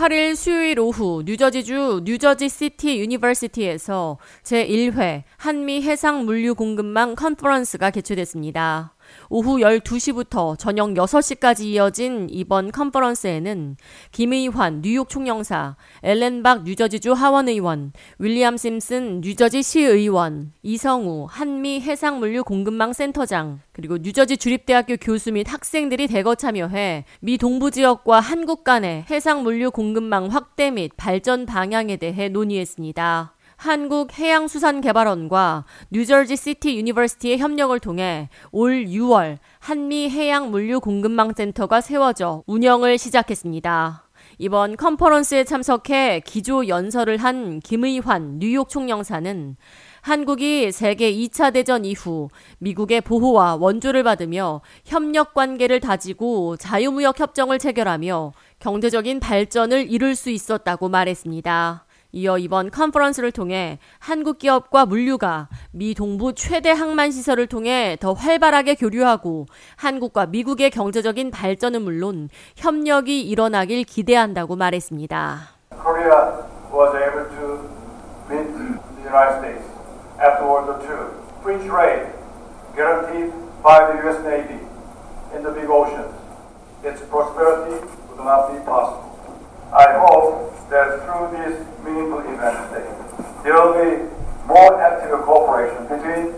8일 수요일 오후 뉴저지주 뉴저지 시티 유니버시티에서 제1회 한미 해상 물류 공급망 컨퍼런스가 개최됐습니다. 오후 12시부터 저녁 6시까지 이어진 이번 컨퍼런스에는 김의환 뉴욕 총영사, 엘렌박 뉴저지주 하원의원, 윌리엄 심슨 뉴저지 시의원, 이성우 한미 해상물류 공급망 센터장, 그리고 뉴저지 주립대학교 교수 및 학생들이 대거 참여해 미 동부 지역과 한국 간의 해상물류 공급망 확대 및 발전 방향에 대해 논의했습니다. 한국해양수산개발원과 뉴저지 시티 유니버시티의 협력을 통해 올 6월 한미 해양 물류 공급망 센터가 세워져 운영을 시작했습니다. 이번 컨퍼런스에 참석해 기조 연설을 한 김의환 뉴욕 총영사는 한국이 세계 2차 대전 이후 미국의 보호와 원조를 받으며 협력 관계를 다지고 자유무역 협정을 체결하며 경제적인 발전을 이룰 수 있었다고 말했습니다. 이어 이번 컨퍼런스를 통해 한국 기업과 물류가 미 동부 최대 항만 시설을 통해 더 활발하게 교류하고 한국과 미국의 경제적인 발전은 물론 협력이 일어나길 기대한다고 말했습니다. I hope that through this meaningful event today, there will be more active cooperation between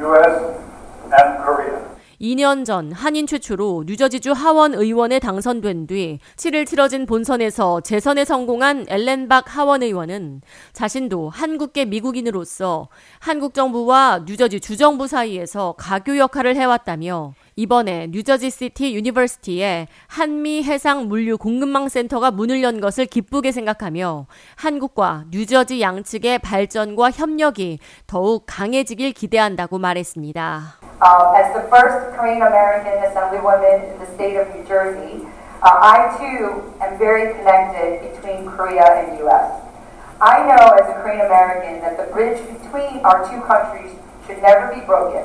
U.S. and Korea. 2년 전 한인 최초로 뉴저지주 하원 의원에 당선된 뒤 7일 치러진 본선에서 재선에 성공한 엘렌박 하원 의원은 자신도 한국계 미국인으로서 한국 정부와 뉴저지 주정부 사이에서 가교 역할을 해왔다며 이번에 뉴저지 시티 유니버시티에 한미 해상 물류 공급망 센터가 문을 연 것을 기쁘게 생각하며 한국과 뉴저지 양측의 발전과 협력이 더욱 강해지길 기대한다고 말했습니다. Um, as the first Korean American Assemblywoman in the state of New Jersey, uh, I too am very connected between Korea and U.S. I know as a Korean American that the bridge between our two countries should never be broken.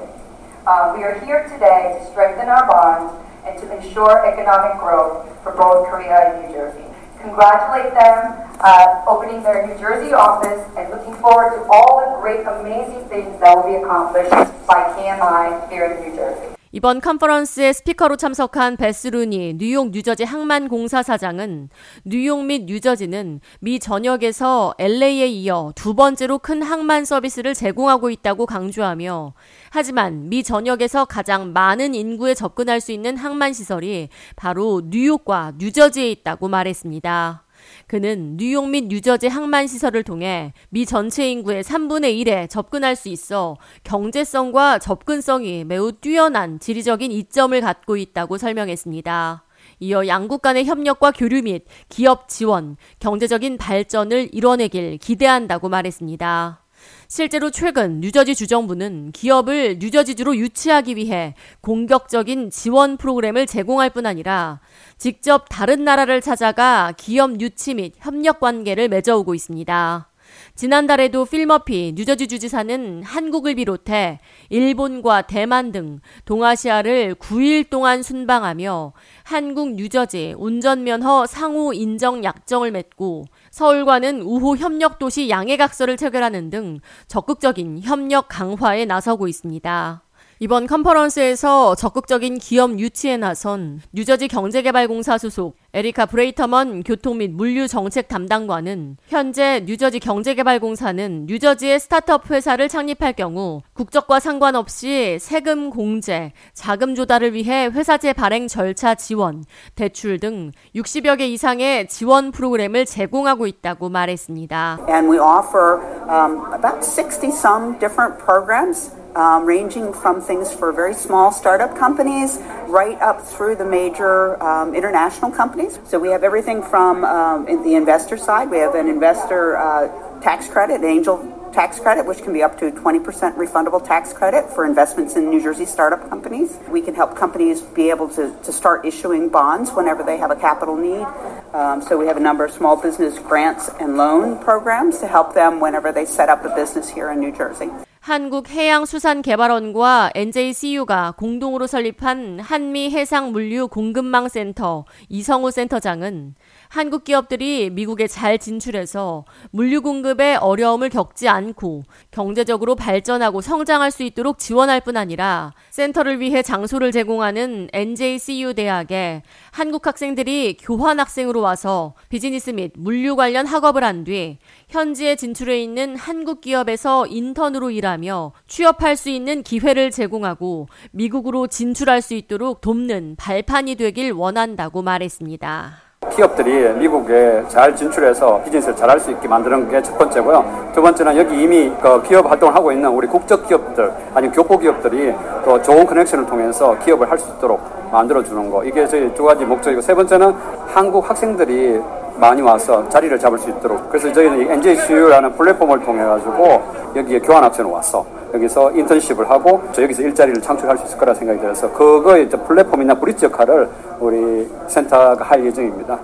Uh, we are here today to strengthen our bonds and to ensure economic growth for both Korea and New Jersey. Congratulate them uh, opening their New Jersey office and looking forward to all the great, amazing things that will be accomplished by KMI here in New Jersey. 이번 컨퍼런스에 스피커로 참석한 베스루니 뉴욕 뉴저지 항만 공사 사장은 뉴욕 및 뉴저지는 미 전역에서 LA에 이어 두 번째로 큰 항만 서비스를 제공하고 있다고 강조하며 하지만 미 전역에서 가장 많은 인구에 접근할 수 있는 항만 시설이 바로 뉴욕과 뉴저지에 있다고 말했습니다. 그는 뉴욕 및 뉴저지 항만 시설을 통해 미 전체 인구의 3분의 1에 접근할 수 있어 경제성과 접근성이 매우 뛰어난 지리적인 이점을 갖고 있다고 설명했습니다. 이어 양국 간의 협력과 교류 및 기업 지원, 경제적인 발전을 이뤄내길 기대한다고 말했습니다. 실제로 최근 뉴저지 주정부는 기업을 뉴저지주로 유치하기 위해 공격적인 지원 프로그램을 제공할 뿐 아니라 직접 다른 나라를 찾아가 기업 유치 및 협력 관계를 맺어오고 있습니다. 지난달에도 필머피 뉴저지 주지사는 한국을 비롯해 일본과 대만 등 동아시아를 9일 동안 순방하며 한국 뉴저지 운전면허 상호 인정 약정을 맺고 서울과는 우호 협력 도시 양해각서를 체결하는 등 적극적인 협력 강화에 나서고 있습니다. 이번 컨퍼런스에서 적극적인 기업 유치에 나선 뉴저지 경제개발공사 소속 에리카 브레이터먼 교통 및 물류 정책 담당관은 현재 뉴저지 경제개발공사는 뉴저지의 스타트업 회사를 창립할 경우 국적과 상관없이 세금 공제, 자금 조달을 위해 회사채 발행 절차 지원, 대출 등 60여 개 이상의 지원 프로그램을 제공하고 있다고 말했습니다. And we offer um, about 60 some different programs. Um, ranging from things for very small startup companies right up through the major um, international companies. So we have everything from um, in the investor side, we have an investor uh, tax credit, an angel tax credit, which can be up to 20% refundable tax credit for investments in New Jersey startup companies. We can help companies be able to, to start issuing bonds whenever they have a capital need. Um, so we have a number of small business grants and loan programs to help them whenever they set up a business here in New Jersey. 한국해양수산개발원과 NJCU가 공동으로 설립한 한미해상물류 공급망센터 이성우 센터장은 한국 기업들이 미국에 잘 진출해서 물류 공급에 어려움을 겪지 않고 경제적으로 발전하고 성장할 수 있도록 지원할 뿐 아니라 센터를 위해 장소를 제공하는 NJCU 대학에 한국 학생들이 교환 학생으로 와서 비즈니스 및 물류 관련 학업을 한 뒤 현지에 진출해 있는 한국 기업에서 인턴으로 일하 며 취업할 수 있는 기회를 제공하고 미국으로 진출할 수 있도록 돕는 발판이 되길 원한다고 말했습니다. 기업들이 미국에 잘 진출해서 비즈니스를 잘할 수 있게 만드는 게 첫 번째고요. 두 번째는 여기 이미 그 기업 활동을 하고 있는 우리 국적 기업들, 아니 교포 기업들이 또 좋은 커넥션을 통해서 기업을 할 수 있도록 만들어주는 거. 이게 저희 두 가지 목적이고 세 번째는 한국 학생들이 많이 와서 자리를 잡을 수 있도록. 그래서 저희는 NJCU라는 플랫폼을 통해 가지고 여기에 교환 학생을 왔어. 여기서 인턴십을 하고 저 여기서 일자리를 창출할 수 있을 거라 생각이 들어서 그거의 플랫폼이나 브릿지 역할을 우리 센터가 할 예정입니다.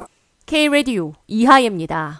K 라디오 이하예입니다.